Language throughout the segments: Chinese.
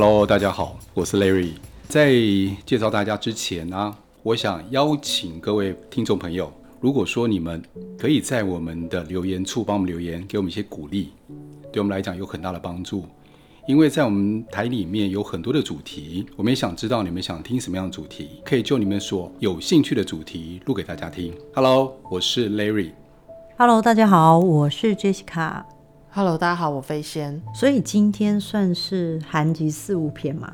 Hello，大家好，我是 Larry。在介绍大家之前呢、我想邀请各位听众朋友，如果说你们可以在我们的留言处帮我们留言，给我们一些鼓励，对我们来讲有很大的帮助。因为在我们台里面有很多的主题，我们也想知道你们想听什么样的主题，可以就你们所有兴趣的主题录给大家听。Hello，我是 Larry。Hello，大家好，我是 Jessica。Hello，大家好，我飞仙。所以今天算是韩集四五篇嘛？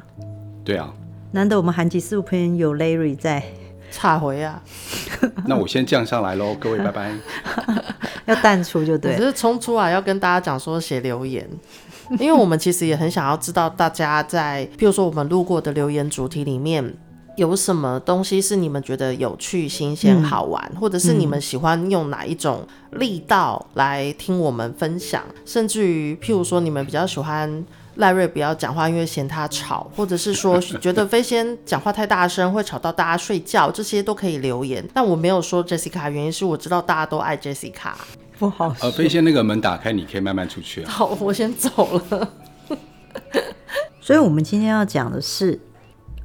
对啊。难得我们韩集四五篇有 Larry 在。差回啊。那我先降下来喽，各位拜拜。要淡出就对。我是冲出来要跟大家讲说写留言。因为我们其实也很想要知道大家在，譬如说我们路过的留言主题里面有什么东西是你们觉得有趣、新鲜、好玩，嗯、或者是你们喜欢用哪一种力道来听我们分享，嗯、甚至于譬如说你们比较喜欢赖瑞不要讲话，因为嫌他吵，或者是说觉得飞仙讲话太大声会吵到大家睡觉，这些都可以留言。但我没有说 Jessica，原因是我知道大家都爱 Jessica。不好。呃，飞仙那个门打开，你可以慢慢出去啊。好，我先走了。所以，我们今天要讲的是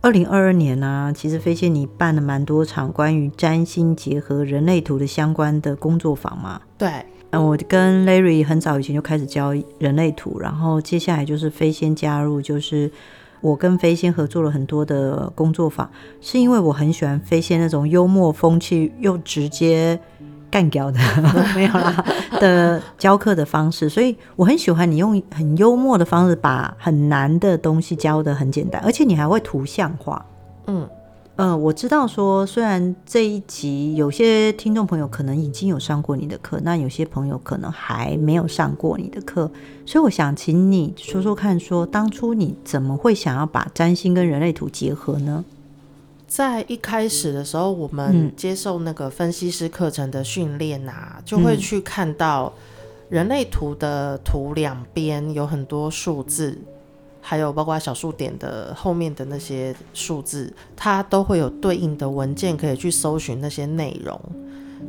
二零二二年啊，其实飞仙你办了蛮多场关于占星结合人类图的相关的工作坊嘛。对。嗯，我跟 Larry 很早以前就开始教人类图，然后接下来就是飞仙加入，就是我跟飞仙合作了很多的工作坊，是因为我很喜欢飞仙那种幽默风趣又直接。干掉的 没有啦的教课的方式，所以我很喜欢你用很幽默的方式把很难的东西教得很简单，而且你还会图像化。嗯嗯、呃，我知道说，虽然这一集有些听众朋友可能已经有上过你的课，那有些朋友可能还没有上过你的课，所以我想请你说说看说，说当初你怎么会想要把占星跟人类图结合呢？在一开始的时候，我们接受那个分析师课程的训练啊，嗯、就会去看到人类图的图两边有很多数字，还有包括小数点的后面的那些数字，它都会有对应的文件可以去搜寻那些内容。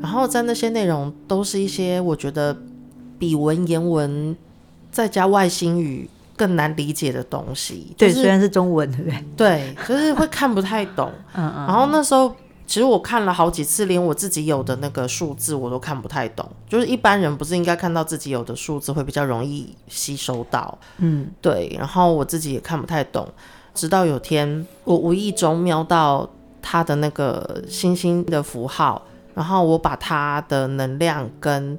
然后在那些内容都是一些我觉得比文言文再加外星语更难理解的东西，对，虽然是中文，对不对？对，就是会看不太懂。嗯嗯。然后那时候，其实我看了好几次，连我自己有的那个数字我都看不太懂。就是一般人不是应该看到自己有的数字会比较容易吸收到？嗯，对。然后我自己也看不太懂，直到有天我无意中瞄到他的那个星星的符号，然后我把他的能量跟。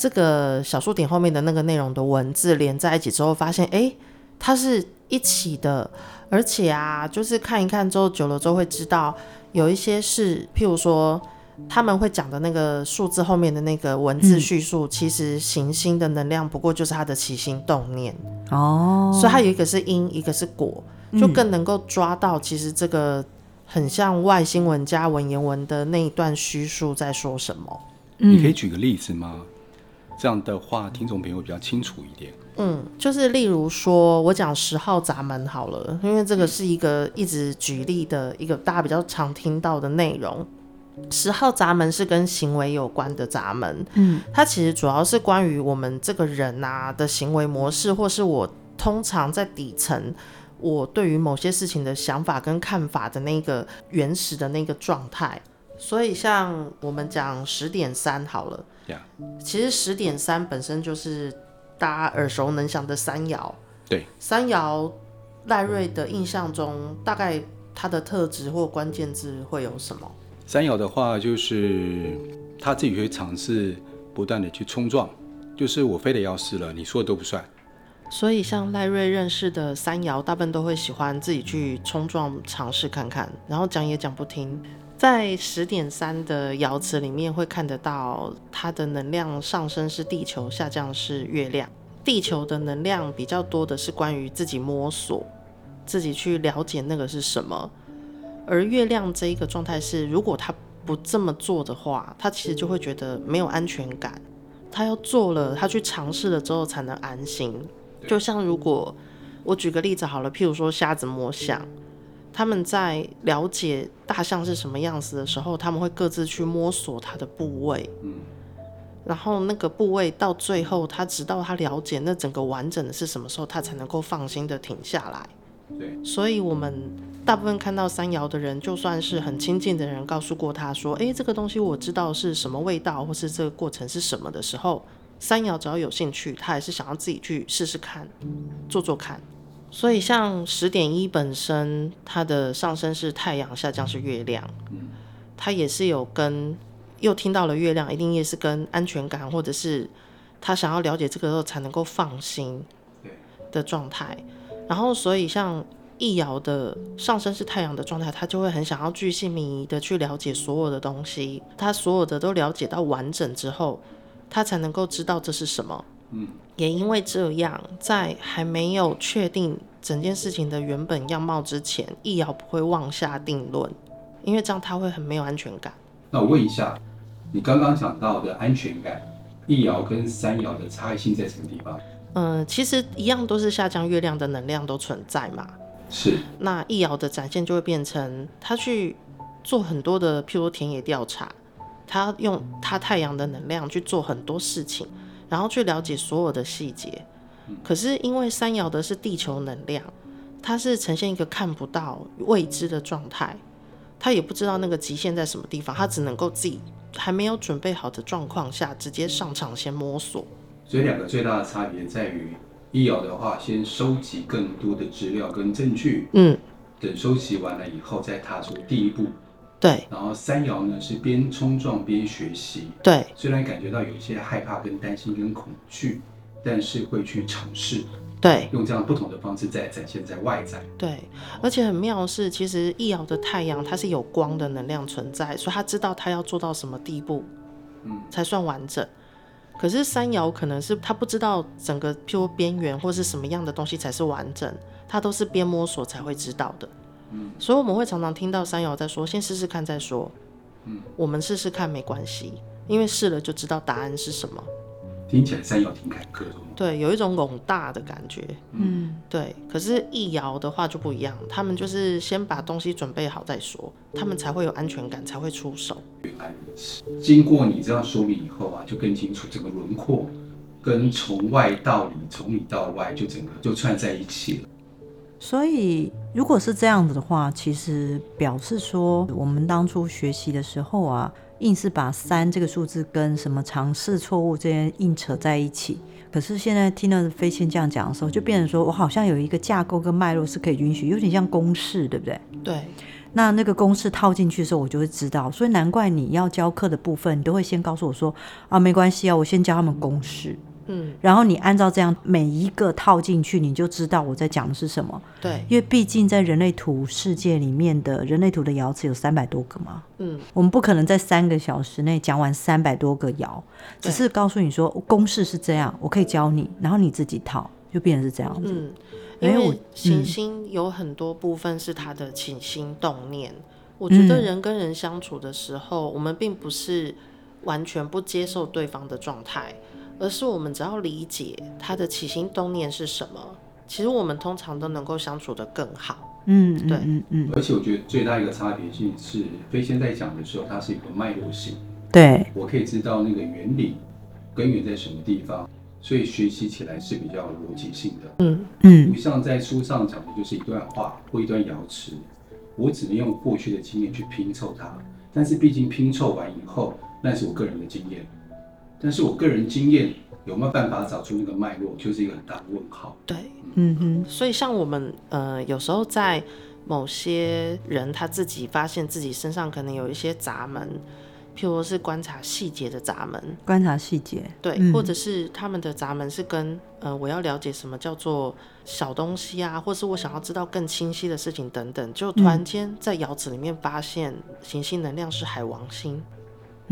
这个小数点后面的那个内容的文字连在一起之后，发现哎，它是一起的，而且啊，就是看一看之后，久了之后会知道，有一些是，譬如说他们会讲的那个数字后面的那个文字叙述，嗯、其实行星的能量不过就是它的起心动念哦，所以它有一个是因，一个是果，就更能够抓到其实这个很像外星文加文言文的那一段叙述在说什么。嗯、你可以举个例子吗？这样的话，听众朋友比较清楚一点。嗯，就是例如说，我讲十号闸门好了，因为这个是一个一直举例的一个大家比较常听到的内容。十号闸门是跟行为有关的闸门，嗯，它其实主要是关于我们这个人啊的行为模式，或是我通常在底层，我对于某些事情的想法跟看法的那个原始的那个状态。所以，像我们讲十点三好了，Yeah. 其实十点三本身就是大家耳熟能详的三爻。对，三爻赖瑞的印象中，大概它的特质或关键字会有什么？三爻的话，就是他自己会尝试不断的去冲撞，就是我非得要试了，你说的都不算。所以，像赖瑞认识的三爻，大部分都会喜欢自己去冲撞、尝试看看，然后讲也讲不听。在十点三的爻辞里面会看得到，它的能量上升是地球，下降是月亮。地球的能量比较多的是关于自己摸索，自己去了解那个是什么。而月亮这一个状态是，如果他不这么做的话，他其实就会觉得没有安全感。他要做了，他去尝试了之后才能安心。就像如果我举个例子好了，譬如说瞎子摸象。他们在了解大象是什么样子的时候，他们会各自去摸索它的部位，嗯，然后那个部位到最后，他直到他了解那整个完整的是什么时候，他才能够放心的停下来。对，所以我们大部分看到三爻的人，就算是很亲近的人，告诉过他说：“诶，这个东西我知道是什么味道，或是这个过程是什么的时候，三爻只要有兴趣，他还是想要自己去试试看，做做看。”所以像十点一本身，它的上升是太阳，下降是月亮，它也是有跟又听到了月亮，一定也是跟安全感，或者是他想要了解这个时候才能够放心的状态。然后，所以像易爻的上升是太阳的状态，他就会很想要巨细靡遗的去了解所有的东西，他所有的都了解到完整之后，他才能够知道这是什么。嗯，也因为这样，在还没有确定整件事情的原本样貌之前，易遥不会妄下定论，因为这样他会很没有安全感。那我问一下，你刚刚讲到的安全感，易遥跟三爻的差异性在什么地方？嗯、呃，其实一样都是下降月亮的能量都存在嘛。是。那易遥的展现就会变成他去做很多的，譬如田野调查，他用他太阳的能量去做很多事情。然后去了解所有的细节，可是因为三爻的是地球能量，它是呈现一个看不到未知的状态，他也不知道那个极限在什么地方，他只能够自己还没有准备好的状况下直接上场先摸索。所以两个最大的差别在于，一爻的话先收集更多的资料跟证据，嗯，等收集完了以后再踏出第一步。对，然后三爻呢是边冲撞边学习。对，虽然感觉到有些害怕、跟担心、跟恐惧，但是会去尝试。对，用这样不同的方式在展现在外在。对，而且很妙的是，其实一爻的太阳它是有光的能量存在，所以他知道他要做到什么地步，嗯，才算完整。可是三爻可能是他不知道整个譬如边缘或是什么样的东西才是完整，他都是边摸索才会知道的。嗯，所以我们会常常听到三爻在说：“先试试看再说。”嗯，我们试试看没关系，因为试了就知道答案是什么。听起来三爻挺坎坷的。对，有一种笼大的感觉。嗯，对。可是易爻的话就不一样，他们就是先把东西准备好再说，他们才会有安全感，才会出手。原来如此。经过你这样说明以后啊，就更清楚这个轮廓跟从外到里，从里到外，就整个就串在一起了。所以，如果是这样子的话，其实表示说，我们当初学习的时候啊，硬是把三这个数字跟什么尝试错误这些硬扯在一起。可是现在听到飞仙这样讲的时候，就变成说我好像有一个架构跟脉络是可以允许，有点像公式，对不对？对。那那个公式套进去的时候，我就会知道。所以难怪你要教课的部分，你都会先告诉我说啊，没关系啊，我先教他们公式。嗯，然后你按照这样每一个套进去，你就知道我在讲的是什么。对，因为毕竟在人类图世界里面的人类图的爻辞有三百多个嘛。嗯，我们不可能在三个小时内讲完三百多个爻，只是告诉你说公式是这样，我可以教你，然后你自己套，就变成是这样子。嗯，因为行星有很多部分是它的起心动念。嗯，我觉得人跟人相处的时候，我们并不是完全不接受对方的状态。而是我们只要理解他的起心动念是什么，其实我们通常都能够相处得更好。嗯，对，嗯嗯。而且我觉得最大一个差别性是，飞仙在讲的时候，它是一个脉络性。对，我可以知道那个原理根源在什么地方，所以学习起来是比较逻辑性的。嗯嗯，不像在书上讲的就是一段话或一段瑶池，我只能用过去的经验去拼凑它。但是毕竟拼凑完以后，那是我个人的经验。但是我个人经验有没有办法找出那个脉络，就是一个很大的问号。对，嗯哼。所以像我们呃，有时候在某些人他自己发现自己身上可能有一些闸门，譬如是观察细节的闸门，观察细节，对，嗯、或者是他们的闸门是跟呃，我要了解什么叫做小东西啊，或是我想要知道更清晰的事情等等，就突然间在窑子里面发现行星能量是海王星。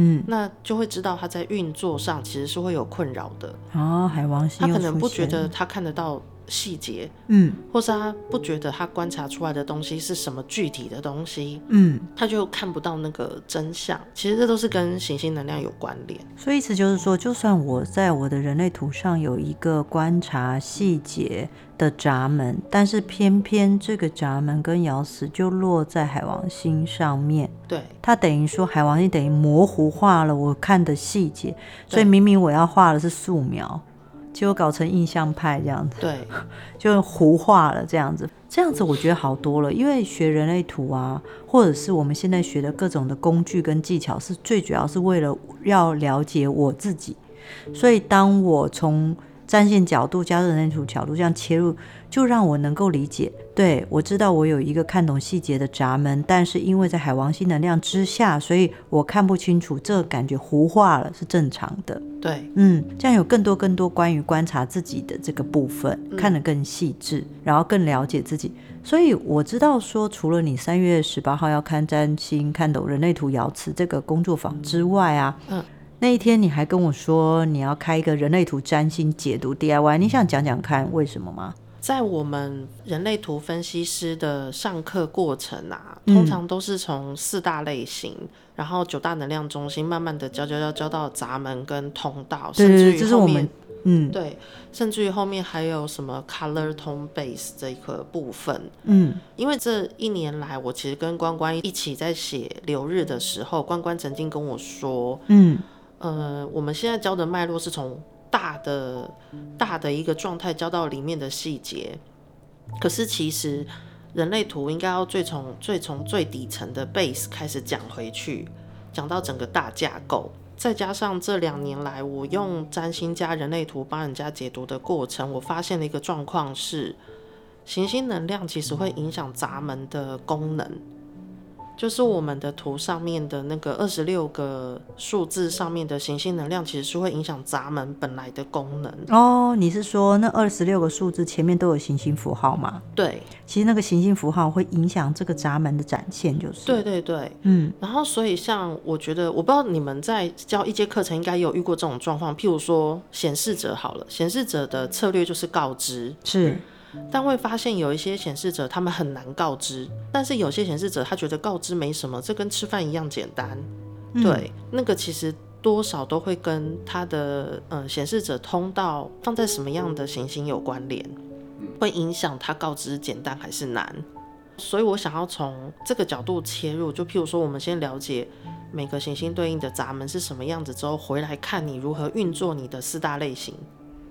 嗯，那就会知道他在运作上其实是会有困扰的。哦，海王星，他可能不觉得他看得到细节，嗯，或是他不觉得他观察出来的东西是什么具体的东西，嗯，他就看不到那个真相。其实这都是跟行星能量有关联。所以意思就是说，就算我在我的人类图上有一个观察细节的闸门，但是偏偏这个闸门跟咬死就落在海王星上面，对，它等于说海王星等于模糊化了我看的细节，所以明明我要画的是素描。结果搞成印象派这样子，对，就糊化了这样子。这样子我觉得好多了，因为学人类图啊，或者是我们现在学的各种的工具跟技巧，是最主要是为了要了解我自己。所以当我从战线角度加入人类图角度这样切入，就让我能够理解。对，我知道我有一个看懂细节的闸门，但是因为在海王星能量之下，所以我看不清楚，这感觉糊化了是正常的。对，嗯，这样有更多更多关于观察自己的这个部分，嗯、看得更细致，然后更了解自己。所以我知道说，除了你三月十八号要看占星、看懂人类图、瑶池这个工作坊之外啊，嗯。那一天你还跟我说你要开一个人类图占星解读 DIY，你想讲讲看为什么吗？在我们人类图分析师的上课过程啊，通常都是从四大类型，嗯、然后九大能量中心，慢慢的教教教教到闸门跟通道，甚至于后面，这是我们嗯，对，甚至于后面还有什么 color tone base 这一个部分，嗯，因为这一年来，我其实跟关关一起在写流日的时候，关关曾经跟我说，嗯。呃，我们现在教的脉络是从大的大的一个状态教到里面的细节，可是其实人类图应该要最从最从最底层的 base 开始讲回去，讲到整个大架构，再加上这两年来我用占星加人类图帮人家解读的过程，我发现了一个状况是，行星能量其实会影响闸门的功能。就是我们的图上面的那个二十六个数字上面的行星能量，其实是会影响闸门本来的功能哦。你是说那二十六个数字前面都有行星符号吗？对，其实那个行星符号会影响这个闸门的展现，就是对对对，嗯。然后所以像我觉得，我不知道你们在教一节课程应该有遇过这种状况，譬如说显示者好了，显示者的策略就是告知是。但会发现有一些显示者，他们很难告知；但是有些显示者，他觉得告知没什么，这跟吃饭一样简单。嗯、对，那个其实多少都会跟他的呃显示者通道放在什么样的行星有关联，会影响他告知简单还是难。所以我想要从这个角度切入，就譬如说，我们先了解每个行星对应的闸门是什么样子之后，回来看你如何运作你的四大类型。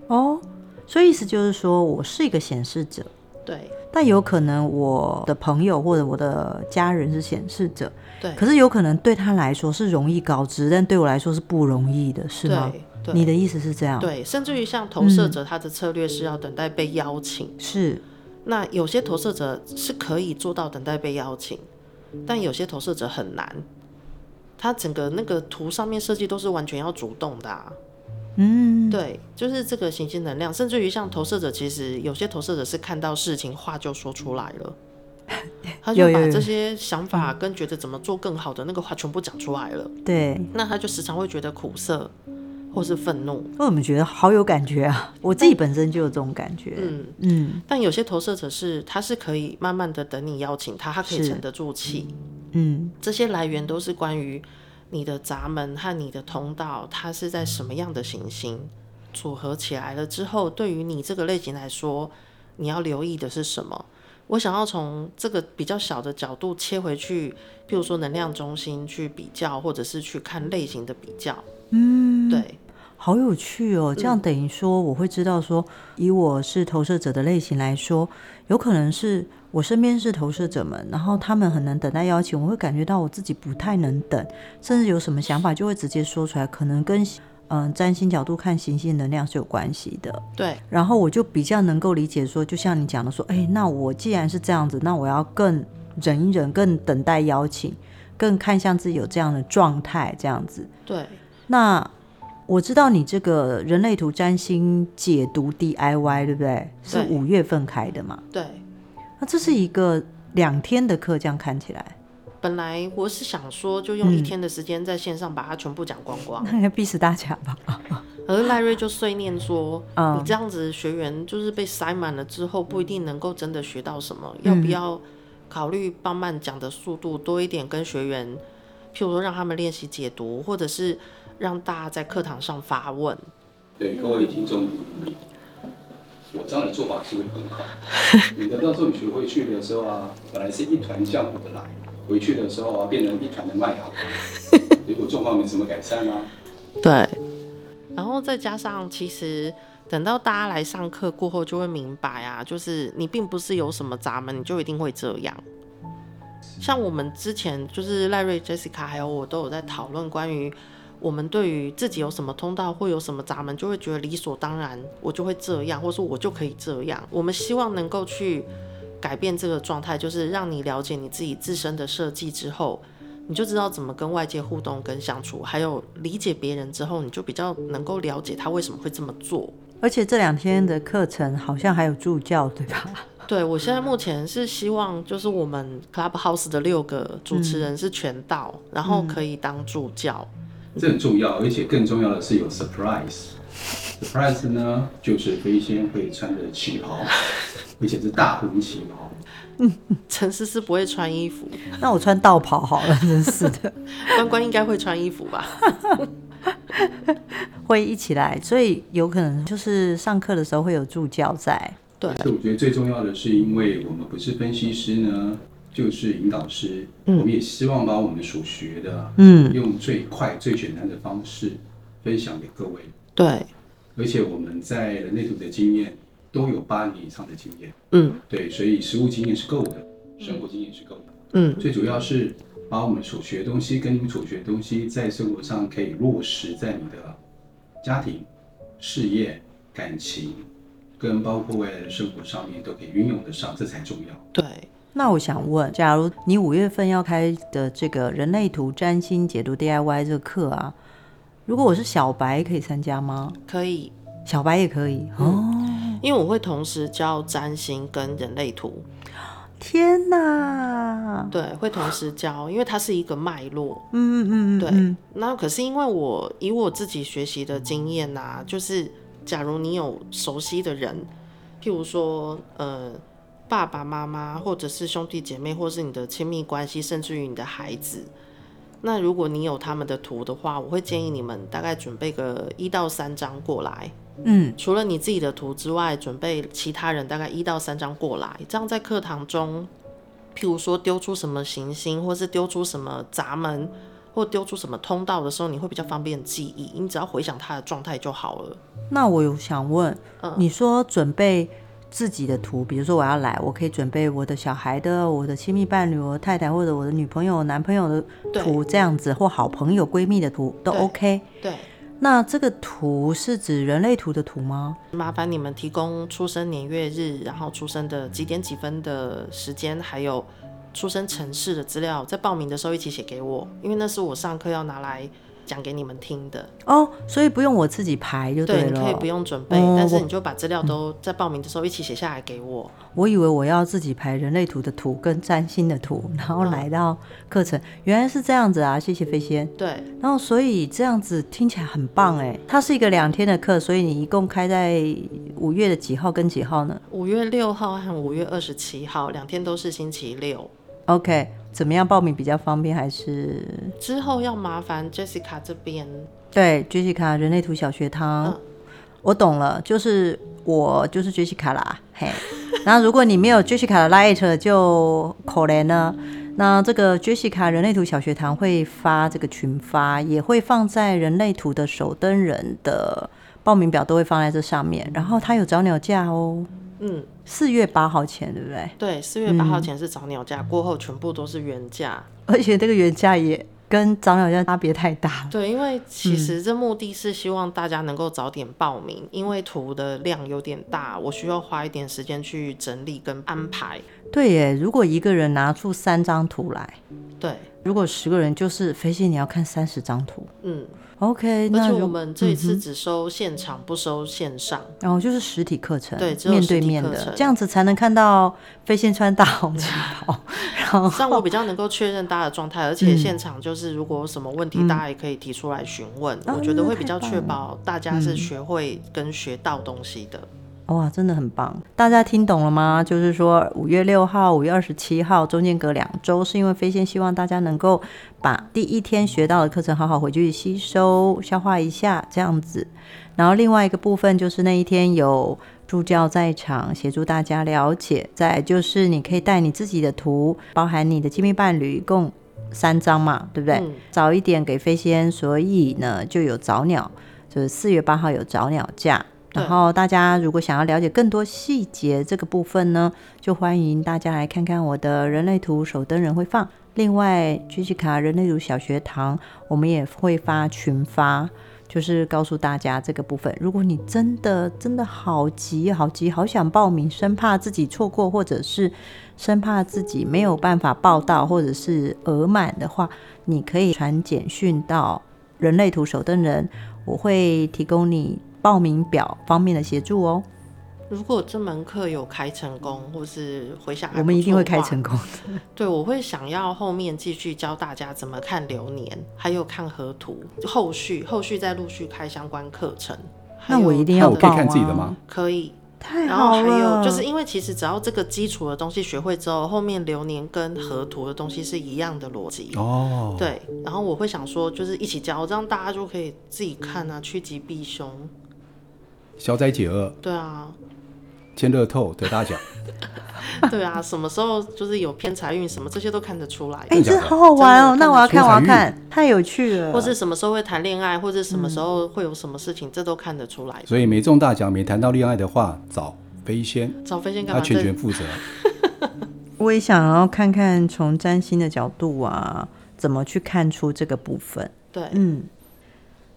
哦。所以意思就是说，我是一个显示者，对，但有可能我的朋友或者我的家人是显示者，对，可是有可能对他来说是容易告知，但对我来说是不容易的，是吗？你的意思是这样？对，甚至于像投射者，他的策略是要等待被邀请，嗯、是。那有些投射者是可以做到等待被邀请，但有些投射者很难，他整个那个图上面设计都是完全要主动的、啊。嗯，对，就是这个行星能量，甚至于像投射者，其实有些投射者是看到事情话就说出来了，他就把这些想法跟觉得怎么做更好的那个话全部讲出来了。对，那他就时常会觉得苦涩或是愤怒。我怎么觉得好有感觉啊？我自己本身就有这种感觉。嗯嗯。但有些投射者是，他是可以慢慢的等你邀请他，他可以沉得住气。嗯，这些来源都是关于。你的闸门和你的通道，它是在什么样的行星组合起来了之后，对于你这个类型来说，你要留意的是什么？我想要从这个比较小的角度切回去，譬如说能量中心去比较，或者是去看类型的比较。嗯，对。好有趣哦！这样等于说，我会知道说，以我是投射者的类型来说，有可能是我身边是投射者们，然后他们很能等待邀请，我会感觉到我自己不太能等，甚至有什么想法就会直接说出来，可能跟嗯占星角度看行星能量是有关系的。对，然后我就比较能够理解说，就像你讲的说，哎，那我既然是这样子，那我要更忍一忍，更等待邀请，更看向自己有这样的状态，这样子。对，那。我知道你这个人类图占星解读 DIY 对不对？是五月份开的嘛？对。那这是一个两天的课，这样看起来。本来我是想说，就用一天的时间在线上把它全部讲光光，那应该逼死大家吧。而赖瑞就碎念说：“嗯、你这样子学员就是被塞满了之后，不一定能够真的学到什么。嗯、要不要考虑放慢讲的速度多一点，跟学员，譬如说让他们练习解读，或者是。”让大家在课堂上发问。对各位听众，我知道你做法是会很好。你的到时候你学回去的时候啊，本来是一团浆糊的来，回去的时候啊，变成一团的麦芽。结果状况没什么改善啊。对。然后再加上，其实等到大家来上课过后，就会明白啊，就是你并不是有什么闸门，你就一定会这样。像我们之前就是赖瑞、Jessica 还有我都有在讨论关于我们对于自己有什么通道或有什么闸门，就会觉得理所当然，我就会这样，或者说我就可以这样。我们希望能够去改变这个状态，就是让你了解你自己自身的设计之后，你就知道怎么跟外界互动跟相处，还有理解别人之后，你就比较能够了解他为什么会这么做。而且这两天的课程好像还有助教，对吧？对，我现在目前是希望，就是我们 Clubhouse 的六个主持人是全到，嗯、然后可以当助教。这很重要，而且更重要的是有 surprise。surprise 呢，就是飞仙会穿着旗袍，而且是大红旗袍。嗯，陈思思不会穿衣服，那我穿道袍好了，真是的。关关应该会穿衣服吧？会一起来，所以有可能就是上课的时候会有助教在。对，所以我觉得最重要的是，因为我们不是分析师呢，就是引导师。嗯，我们也希望把我们所学的，嗯，用最快、最简单的方式分享给各位。对，而且我们在人类图的经验都有八年以上的经验。嗯，对，所以实务经验是够的，生活经验是够的。嗯，最主要是把我们所学的东西跟你们所学的东西，在生活上可以落实在你的家庭、事业、感情。跟包括未来的生活上面都可以运用得上，这才重要。对，那我想问，假如你五月份要开的这个人类图占星解读 DIY 这个课啊，如果我是小白，可以参加吗？可以，小白也可以哦，因为我会同时教占星跟人类图。天哪！对，会同时教，因为它是一个脉络。嗯嗯嗯，对。那可是因为我以我自己学习的经验呐、啊，就是。假如你有熟悉的人，譬如说，呃，爸爸妈妈，或者是兄弟姐妹，或是你的亲密关系，甚至于你的孩子，那如果你有他们的图的话，我会建议你们大概准备个一到三张过来。嗯，除了你自己的图之外，准备其他人大概一到三张过来，这样在课堂中，譬如说丢出什么行星，或是丢出什么闸门。或丢出什么通道的时候，你会比较方便记忆，你只要回想他的状态就好了。那我有想问，嗯、你说准备自己的图，比如说我要来，我可以准备我的小孩的、我的亲密伴侣、我的太太或者我的女朋友、男朋友的图这样子，或好朋友、闺蜜的图都 OK。对。那这个图是指人类图的图吗？麻烦你们提供出生年月日，然后出生的几点几分的时间，还有。出生城市的资料，在报名的时候一起写给我，因为那是我上课要拿来讲给你们听的哦，所以不用我自己排就对了。对，你可以不用准备，哦、但是你就把资料都在报名的时候一起写下来给我。我以为我要自己排人类图的图跟占星的图，然后来到课程，嗯、原来是这样子啊！谢谢飞仙。对，然后所以这样子听起来很棒哎，它是一个两天的课，所以你一共开在五月的几号跟几号呢？五月六号和五月二十七号，两天都是星期六。OK，怎么样报名比较方便？还是之后要麻烦 Jessica 这边？对，Jessica 人类图小学堂，嗯、我懂了，就是我就是 Jessica 啦，嘿。然后如果你没有 Jessica 的 Light，就可怜了。那这个 Jessica 人类图小学堂会发这个群发，也会放在人类图的守灯人的报名表，都会放在这上面。然后它有早鸟价哦。嗯，四月八号前对不对？对，四月八号前是早鸟价，嗯、过后全部都是原价，而且这个原价也跟早鸟价差别太大。对，因为其实这目的是希望大家能够早点报名，嗯、因为图的量有点大，我需要花一点时间去整理跟安排。对耶，如果一个人拿出三张图来，对，如果十个人就是飞信，你要看三十张图，嗯。OK，而且我们这一次只收现场，嗯、不收线上，然后、哦、就是实体课程，对，只有面对面的，这样子才能看到飞线穿大红旗袍，然后让我比较能够确认大家的状态，而且现场就是如果有什么问题，嗯、大家也可以提出来询问，嗯、我觉得会比较确保大家是学会跟学到东西的。哇，真的很棒！大家听懂了吗？就是说，五月六号、五月二十七号中间隔两周，是因为飞仙希望大家能够把第一天学到的课程好好回去吸收、消化一下，这样子。然后另外一个部分就是那一天有助教在场协助大家了解。再就是你可以带你自己的图，包含你的亲密伴侣，共三张嘛，对不对？嗯、早一点给飞仙，所以呢就有早鸟，就是四月八号有早鸟价。然后大家如果想要了解更多细节这个部分呢，就欢迎大家来看看我的人类图手灯人会放。另外，Jessica 人类图小学堂，我们也会发群发，就是告诉大家这个部分。如果你真的真的好急好急，好想报名，生怕自己错过，或者是生怕自己没有办法报到，或者是额满的话，你可以传简讯到人类图手灯人，我会提供你。报名表方面的协助哦。如果这门课有开成功，或是回想，我们一定会开成功。对，我会想要后面继续教大家怎么看流年，还有看河图。后续后续再陆续开相关课程。那我一定要报啊。可以看自己的吗？可以。太好了。然后还有就是因为其实只要这个基础的东西学会之后，后面流年跟河图的东西是一样的逻辑哦。对。然后我会想说，就是一起教，这样大家就可以自己看啊，趋吉避凶。消灾解厄，对啊，签乐透得大奖，对啊，什么时候就是有偏财运，什么这些都看得出来。哎、欸，这好好玩哦！那我要看，我要看，太有趣了。或是什么时候会谈恋爱，或者什么时候会有什么事情，嗯、这都看得出来。所以没中大奖，没谈到恋爱的话，找飞仙，找飞仙干嘛？他全权负责。我也想要看看从占星的角度啊，怎么去看出这个部分。对，嗯。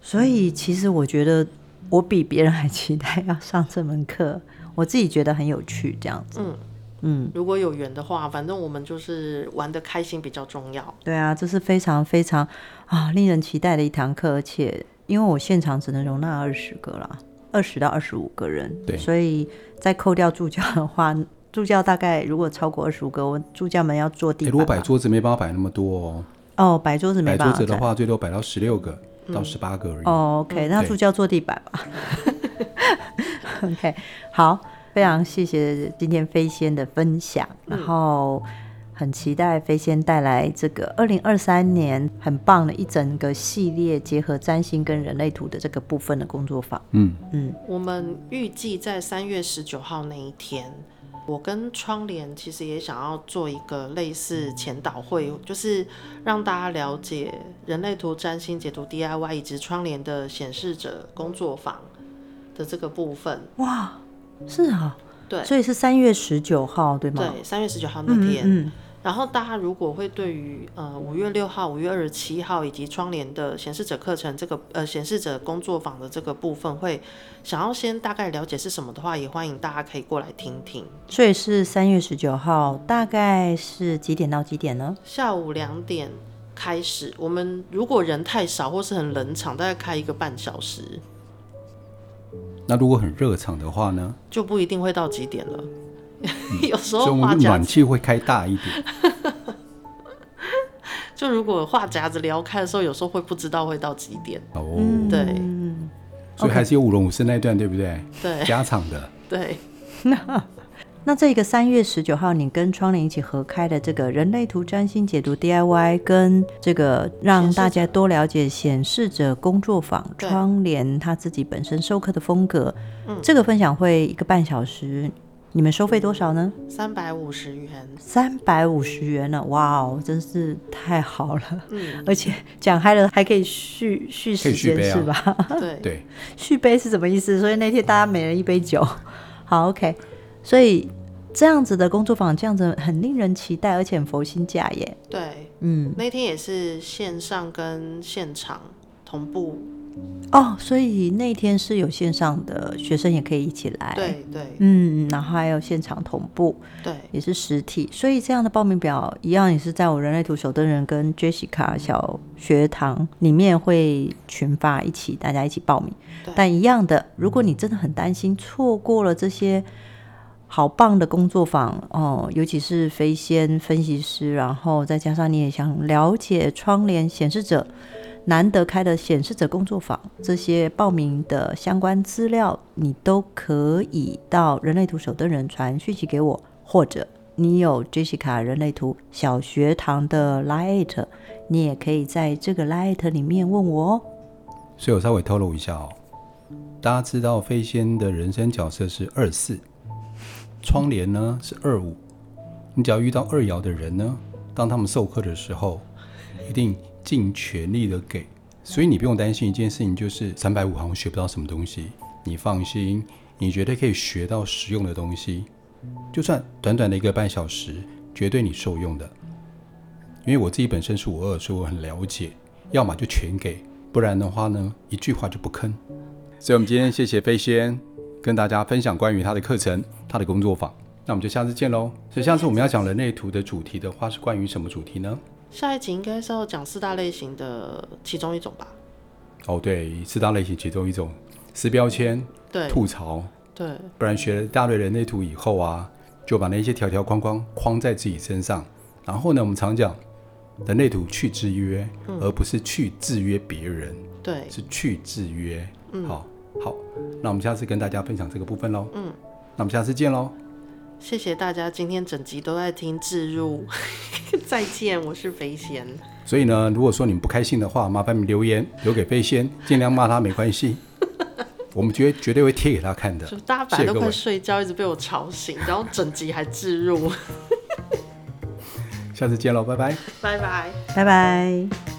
所以其实我觉得。我比别人还期待要上这门课，我自己觉得很有趣，这样子。嗯嗯，如果有缘的话，反正我们就是玩的开心比较重要。对啊，这是非常非常啊令人期待的一堂课，而且因为我现场只能容纳二十个啦，二十到二十五个人，对，所以再扣掉助教的话，助教大概如果超过二十五个，我助教们要坐地板。如果摆桌子没办法摆那么多哦。哦，摆桌子没办法。摆桌子的话，最多摆到十六个。到十八个而已。哦，OK，那助教坐地板吧。OK，好，非常谢谢今天飞仙的分享，然后很期待飞仙带来这个二零二三年很棒的一整个系列，结合占星跟人类图的这个部分的工作坊。嗯嗯，我们预计在三月十九号那一天。我跟窗帘其实也想要做一个类似前导会，就是让大家了解人类图占星解读 DIY 以及窗帘的显示者工作坊的这个部分。哇，是啊，对，所以是三月十九号，对吗？对，三月十九号那天。嗯嗯然后大家如果会对于呃五月六号、五月二十七号以及窗帘的显示者课程这个呃显示者工作坊的这个部分，会想要先大概了解是什么的话，也欢迎大家可以过来听听。所以是三月十九号，大概是几点到几点呢？下午两点开始。我们如果人太少或是很冷场，大概开一个半小时。那如果很热场的话呢？就不一定会到几点了。嗯、有时候我们暖气会开大一点。就如果话匣子聊开的时候，有时候会不知道会到几点。哦，对，所以还是有舞龙舞狮那一段，对不对？对，加场的。对。那那这个三月十九号，你跟窗帘一起合开的这个人类图占星解读 DIY，跟这个让大家多了解显示者工作坊，窗帘他自己本身授课的风格，嗯，这个分享会一个半小时。你们收费多少呢？三百五十元。三百五十元呢？哇哦，真是太好了。嗯，而且讲嗨了还可以续续时间、啊、是吧？对对。续杯是什么意思？所以那天大家每人一杯酒。好，OK。所以这样子的工作坊，这样子很令人期待，而且很佛心价耶。对，嗯，那天也是线上跟现场同步。哦，所以那天是有线上的学生也可以一起来，对对，嗯，然后还有现场同步，对，也是实体，所以这样的报名表一样也是在我人类图手灯人跟 Jessica 小学堂里面会群发一起，大家一起报名。但一样的，如果你真的很担心错过了这些好棒的工作坊哦，尤其是飞仙分析师，然后再加上你也想了解窗帘显示者。难得开的显示者工作坊，这些报名的相关资料，你都可以到人类图手的人传讯息给我，或者你有 Jessica 人类图小学堂的 Light，你也可以在这个 Light 里面问我哦。所以我稍微透露一下哦，大家知道飞仙的人生角色是二四，窗帘呢是二五，你只要遇到二爻的人呢，当他们授课的时候，一定。尽全力的给，所以你不用担心一件事情，就是三百五好像学不到什么东西。你放心，你绝对可以学到实用的东西，就算短短的一个半小时，绝对你受用的。因为我自己本身是五二，所以我很了解，要么就全给，不然的话呢，一句话就不吭。所以，我们今天谢谢飞仙跟大家分享关于他的课程、他的工作坊。那我们就下次见喽。所以下次我们要讲人类图的主题的话，是关于什么主题呢？下一集应该是要讲四大类型的其中一种吧？哦，对，四大类型其中一种，撕标签，对，吐槽，对，不然学了大类人类图以后啊，就把那些条条框框框在自己身上。然后呢，我们常讲人类图去制约，嗯、而不是去制约别人，对，是去制约。嗯，好，好，那我们下次跟大家分享这个部分喽。嗯，那我们下次见喽。谢谢大家今天整集都在听置入，再见，我是飞仙。所以呢，如果说你们不开心的话，麻烦你留言留给飞仙，尽量骂他没关系，我们绝绝对会贴给他看的。就大家本来都快睡觉，一直被我吵醒，然后整集还置入。下次见喽，拜拜，拜拜，拜拜。